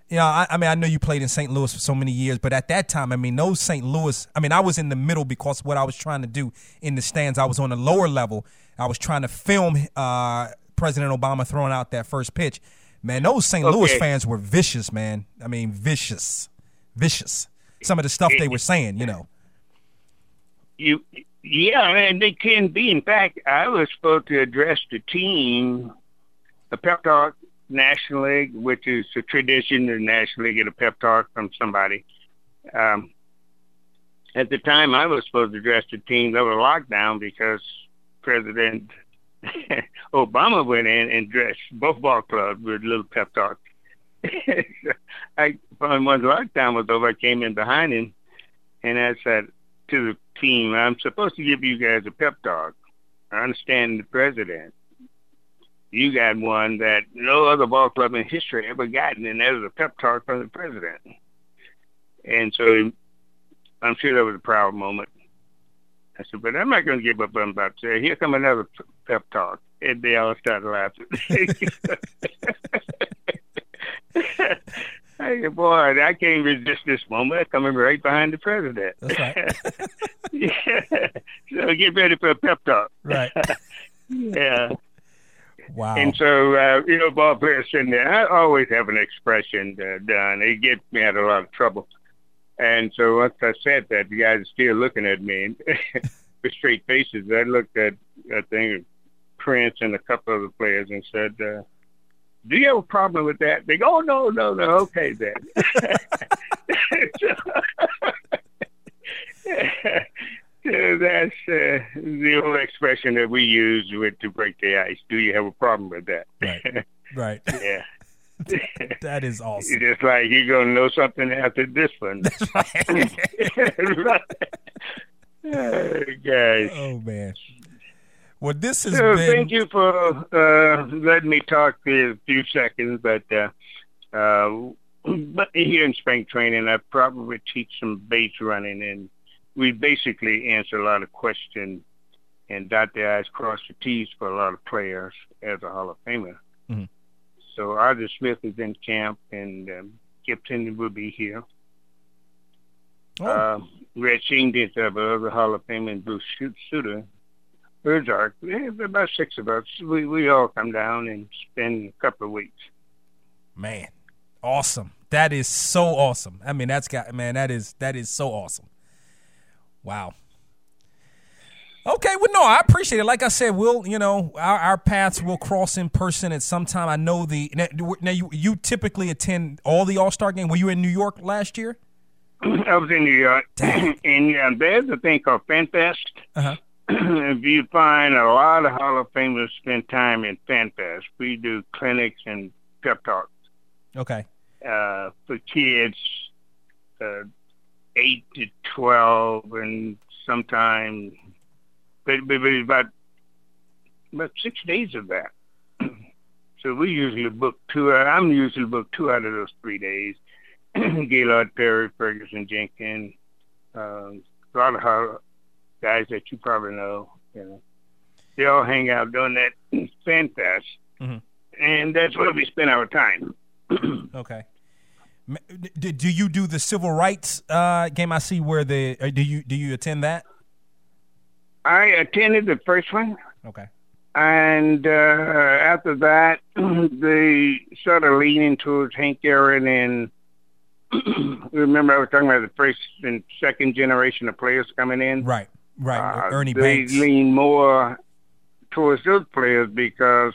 you know, I, I, mean, I know you played in St. Louis for so many years, but at that time, I mean, those St. Louis, I mean, I was in the middle because what I was trying to do in the stands, I was on the lower level. I was trying to film uh, President Obama throwing out that first pitch. Man, those St. Okay. Louis fans were vicious, man. I mean, vicious, vicious. Some of the stuff they were saying, you know. You, yeah, and they can be. In fact, I was supposed to address the team, the pep talk National League, which is a tradition to National League get a pep talk from somebody. Um, at the time, I was supposed to address the team that was locked down because President Obama went in and dressed both ball clubs with a little pep talk. I, when the lockdown was over, I came in behind him and I said to the team, I'm supposed to give you guys a pep talk. I understand the president you got one that no other ball club in history ever gotten, and that was a pep talk from the president. And so I'm sure that was a proud moment. I said, but I'm not going to give up I'm about to say. Here come another pep talk. And they all started laughing. Hey, boy, I can't resist this moment coming right behind the president. That's right. yeah. So get ready for a pep talk. Right. yeah. Wow. And so, uh, you know, ball players sitting there, I always have an expression uh, done. It gets me out of a lot of trouble. And so once I said that, the guys are still looking at me with straight faces. I looked at, I think, Prince and a couple of the players and said, uh, do you have a problem with that? They go, oh, no, no, no. Okay, then. that's uh, the old expression that we use with to break the ice. Do you have a problem with that? Right. Right. yeah. that is awesome. It's just like you're gonna know something after this one. That's right. oh, guys. Oh man. Well, this has so, been. Thank you for uh, letting me talk for a few seconds, but uh, uh, but here in spring training, I probably teach some base running and we basically answer a lot of questions and dot the I's, cross the T's for a lot of players as a Hall of Famer. Mm-hmm. So Arthur Smith is in camp, and um, Gibson will be here. Oh. Uh, Red Sheen have another Hall of Fame, and Bruce Sutter. Herzog. About six of us. We we all come down and spend a couple of weeks. Man, awesome! That is so awesome. I mean, that's got man. That is that is so awesome. Wow. Okay, well, no, I appreciate it. Like I said, we'll, you know, our, our paths will cross in person at some time. I know the now, now you you typically attend all the All Star game. Were you in New York last year? I was in New York, and yeah, there's a thing called FanFest. Uh-huh. if you find a lot of Hall of Famers spend time in FanFest, we do clinics and pep talks. Okay. Uh, for kids uh, eight to twelve, and sometimes, but, but, but about about six days of that. so we usually book two. I'm usually book two out of those three days. Gaylord Perry, Ferguson Jenkins, um, a lot of guys that you probably know. You know, they all hang out doing that fan fest, mm-hmm. and that's where we spend our time. okay. Do you do the civil rights uh, game? I see where the uh, do you do you attend that? I attended the first one. Okay. And uh, after that, they started leaning towards Hank Aaron and remember I was talking about the first and second generation of players coming in. Right, right. Uh, Ernie they Banks. lean more towards those players because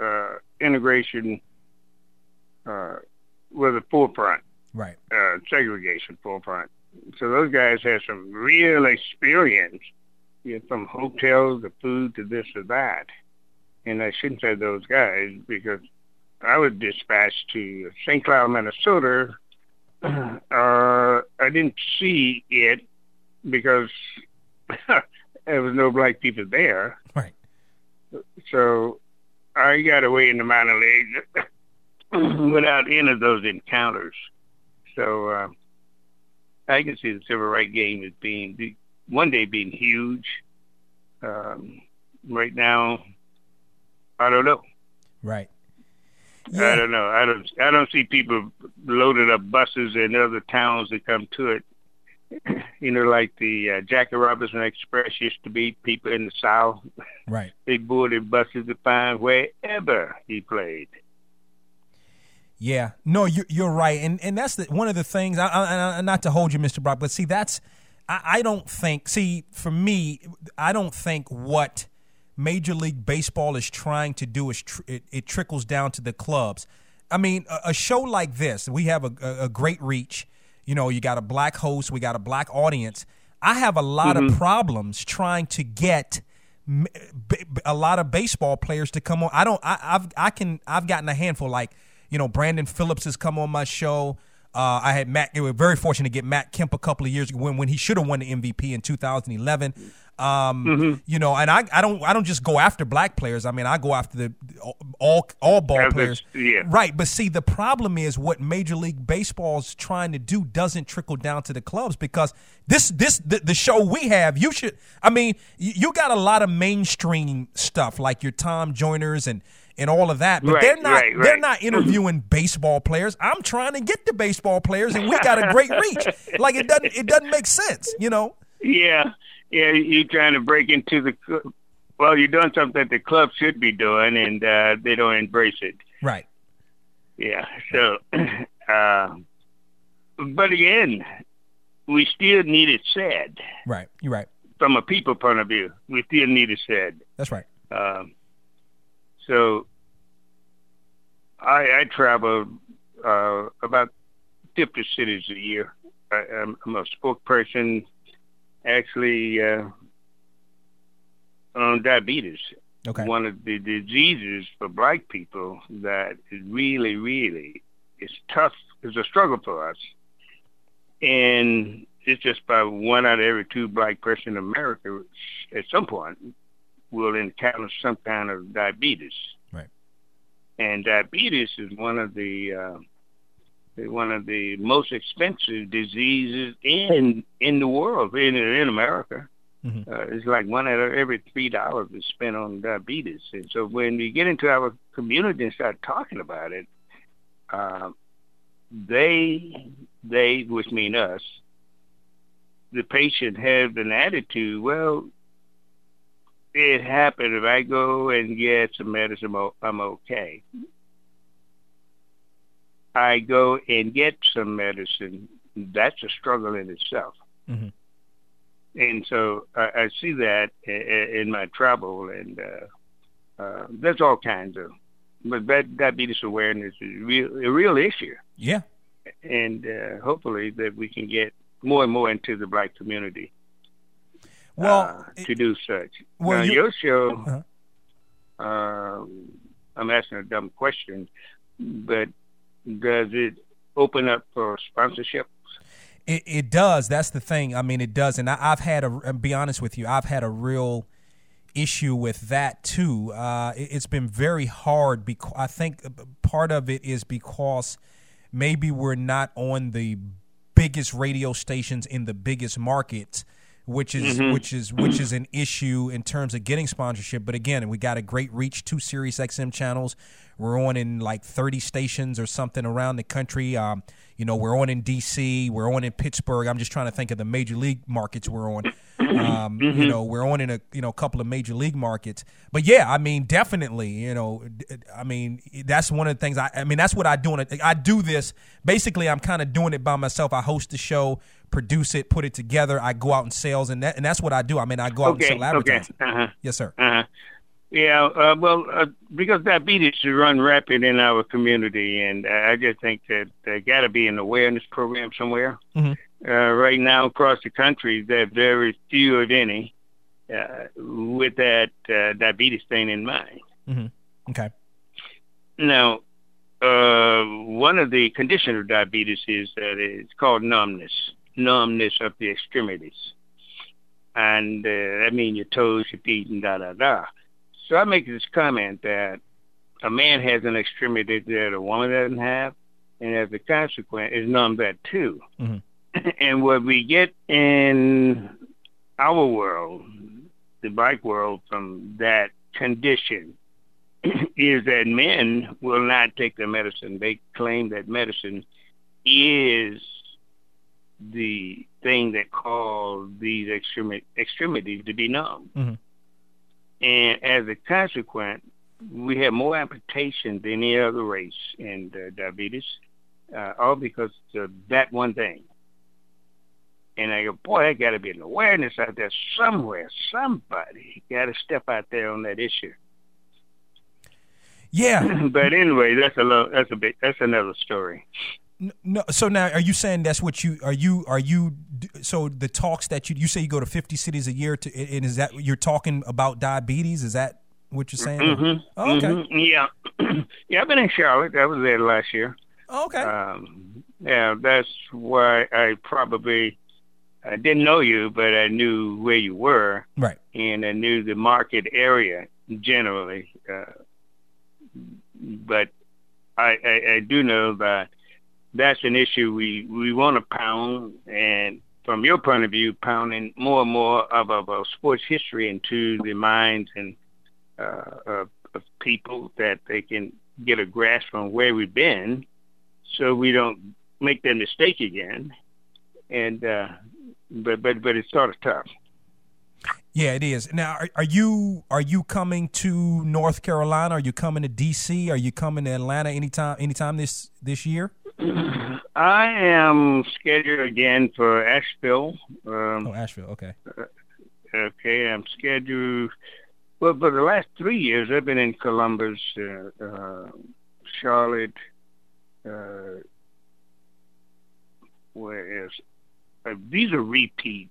uh, integration uh, was a forefront. Right. Uh, segregation forefront. So those guys had some real experience, you know, from hotels to food to this or that. And I shouldn't say those guys because I was dispatched to St. Cloud, Minnesota. Uh, I didn't see it because there was no black people there. Right. So I got away in the minor leagues without any of those encounters. So uh, I can see the civil rights game as being one day being huge. Um, right now, I don't know. Right. Yeah. I don't know. I don't. I don't see people loaded up buses in other towns that come to it. You know, like the uh, Jackie Robinson Express used to be. People in the South, right? They boarded buses to find wherever he played. Yeah, no, you're you're right, and and that's the, one of the things. I, I, I, not to hold you, Mr. Brock, but see, that's I, I don't think. See, for me, I don't think what Major League Baseball is trying to do is tr- it, it, trickles down to the clubs. I mean, a, a show like this, we have a, a, a, great reach. You know, you got a black host, we got a black audience. I have a lot mm-hmm. of problems trying to get a lot of baseball players to come on. I don't. I, I've I can. I've gotten a handful like you know, Brandon Phillips has come on my show. Uh, I had Matt. We were very fortunate to get Matt Kemp a couple of years ago when, when he should have won the MVP in 2011. Um, mm-hmm. You know, and I, I don't I don't just go after black players. I mean, I go after the all all ball yeah, players. Yeah. Right, but see, the problem is what Major League Baseball's trying to do doesn't trickle down to the clubs because this this the, the show we have. You should. I mean, you, you got a lot of mainstream stuff like your Tom Joyners and and all of that. But right, they're not right, right. they're not interviewing baseball players. I'm trying to get the baseball players, and we got a great reach. Like it doesn't it doesn't make sense, you know. Yeah, yeah. You're trying to break into the well. You're doing something that the club should be doing, and uh, they don't embrace it. Right. Yeah. So, uh, but again, we still need it said. Right. You're right. From a people point of view, we still need it said. That's right. Um, so I, I travel uh, about 50 cities a year. I, am a spokesperson actually uh, on diabetes. Okay. One of the diseases for black people that is really, really, is tough, is a struggle for us. And it's just about one out of every two black person in America at some point will encounter some kind of diabetes. Right. And diabetes is one of the uh, one of the most expensive diseases in in the world, in in America. Mm-hmm. Uh, it's like one out of every three dollars is spent on diabetes. And so when we get into our community and start talking about it, uh, they they, which mean us, the patient have an attitude. Well, it happened. If I go and get some medicine, I'm okay. I go and get some medicine. That's a struggle in itself. Mm-hmm. And so I, I, see that in my travel, and uh, uh, there's all kinds of, but that diabetes awareness is real, a real issue. Yeah. And uh, hopefully that we can get more and more into the black community well, uh, to do such. Well, now, you, your show, uh-huh. um, I'm asking a dumb question, but does it open up for sponsorship? It, it does. That's the thing. I mean, it does. And I, have had a. Be honest with you, I've had a real issue with that too. Uh, it, has been very hard because I think part of it is because maybe we're not on the biggest radio stations in the biggest markets which is mm-hmm. which is which is an issue in terms of getting sponsorship. But again, we got a great reach, two Sirius XM channels. We're on in like 30 stations or something around the country. Um, you know, we're on in D.C., we're on in Pittsburgh. I'm just trying to think of the major league markets we're on. Um, mm-hmm. You know, we're on in a you know couple of major league markets. But yeah, I mean, definitely, you know, I mean, that's one of the things. I, I mean, that's what I do. I do this basically. I'm kind of doing it by myself. I host the show, produce it, put it together. I go out in sales, and that, and that's what I do. I mean, I go out okay, and sell advertising. Okay. Uh-huh. Yes, sir. Uh-huh. Yeah, uh, well, uh, because diabetes is run rapid in our community, and I just think that there got to be an awareness program somewhere. Mm-hmm. Uh, right now, across the country, there are very few, if any, uh, with that uh, diabetes thing in mind. Mm-hmm. Okay. Now, uh, one of the conditions of diabetes is that it's called numbness, numbness of the extremities, and that means your toes, your feet, and da da da. So I make this comment that a man has an extremity that a woman doesn't have, and as a consequence, is numb that too. Mm-hmm. and what we get in our world, the bike world, from that condition is that men will not take the medicine. They claim that medicine is the thing that causes these extremi- extremities to be numb. Mm-hmm. And as a consequence, we have more amputation than any other race in uh, diabetes, uh, all because of that one thing. And I go, boy, there got to be an awareness out there somewhere. Somebody got to step out there on that issue. Yeah. but anyway, that's a lo- that's a bit that's another story. No, so now are you saying that's what you are you are you so the talks that you you say you go to 50 cities a year to and is that you're talking about diabetes is that what you're saying? Mm-hmm. Oh, okay. Mm-hmm. Yeah. yeah, I've been in Charlotte. I was there last year. Oh, okay. Um, yeah, that's why I probably I didn't know you, but I knew where you were. Right. And I knew the market area generally. Uh, but I, I, I do know that that's an issue we, we want to pound. And from your point of view, pounding more and more of, of, of sports history into the minds and uh, of, of people that they can get a grasp on where we've been so we don't make that mistake again. And, uh, but, but, but it's sort of tough. Yeah, it is. Now, are, are, you are you coming to North Carolina? Are you coming to D.C.? Are you coming to Atlanta anytime anytime this this year? I am scheduled again for Asheville. Um, oh, Asheville. Okay. Uh, okay, I'm scheduled. Well, for the last three years, I've been in Columbus, uh, uh, Charlotte. Uh, where is? Uh, these are repeats.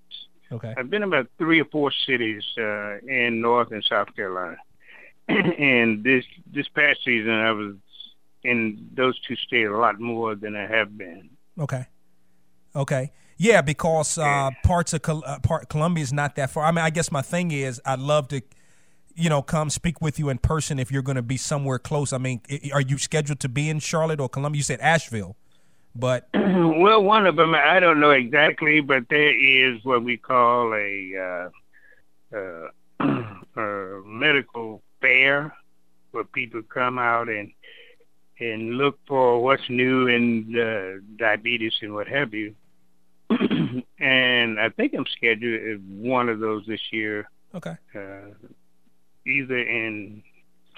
Okay. I've been about three or four cities uh, in North and South Carolina, and this this past season I was in those two states a lot more than I have been. Okay. Okay. Yeah, because uh, parts of Col- uh, part Columbia is not that far. I mean, I guess my thing is I'd love to, you know, come speak with you in person if you're going to be somewhere close. I mean, are you scheduled to be in Charlotte or Columbia? You said Asheville, but well, one of them I don't know exactly, but there is what we call a, uh, uh, a medical fair where people come out and and look for what's new in uh, diabetes and what have you. and I think I'm scheduled at one of those this year. Okay. Uh, either in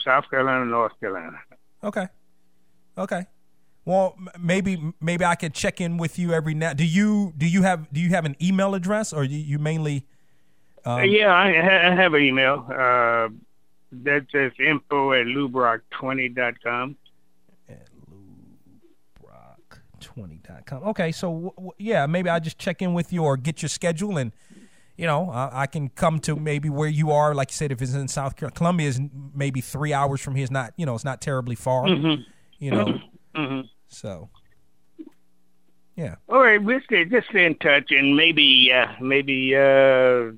South Carolina or North Carolina. Okay. Okay. Well, maybe maybe I could check in with you every now. Do you do you have do you have an email address or you, you mainly? Um... Yeah, I, ha- I have an email. Uh, that says info at lubrock20.com. 20.com. Okay, so w- w- yeah, maybe I'll just check in with you or get your schedule and you know, uh, I can come to maybe where you are. Like you said, if it's in South Carolina, Columbia is maybe three hours from here. It's not, you know, it's not terribly far. Mm-hmm. You know, mm-hmm. so. Yeah. All right, we'll stay, just stay in touch, and maybe, uh, maybe uh,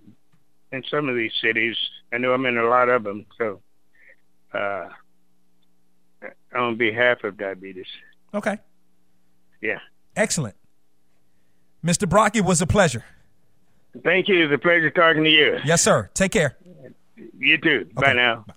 in some of these cities, I know I'm in a lot of them, so uh, on behalf of diabetes. Okay. Yeah. Excellent. Mr. Brock, it was a pleasure. Thank you. It's a pleasure talking to you. Yes, sir. Take care. You too. Okay. Bye now. Bye.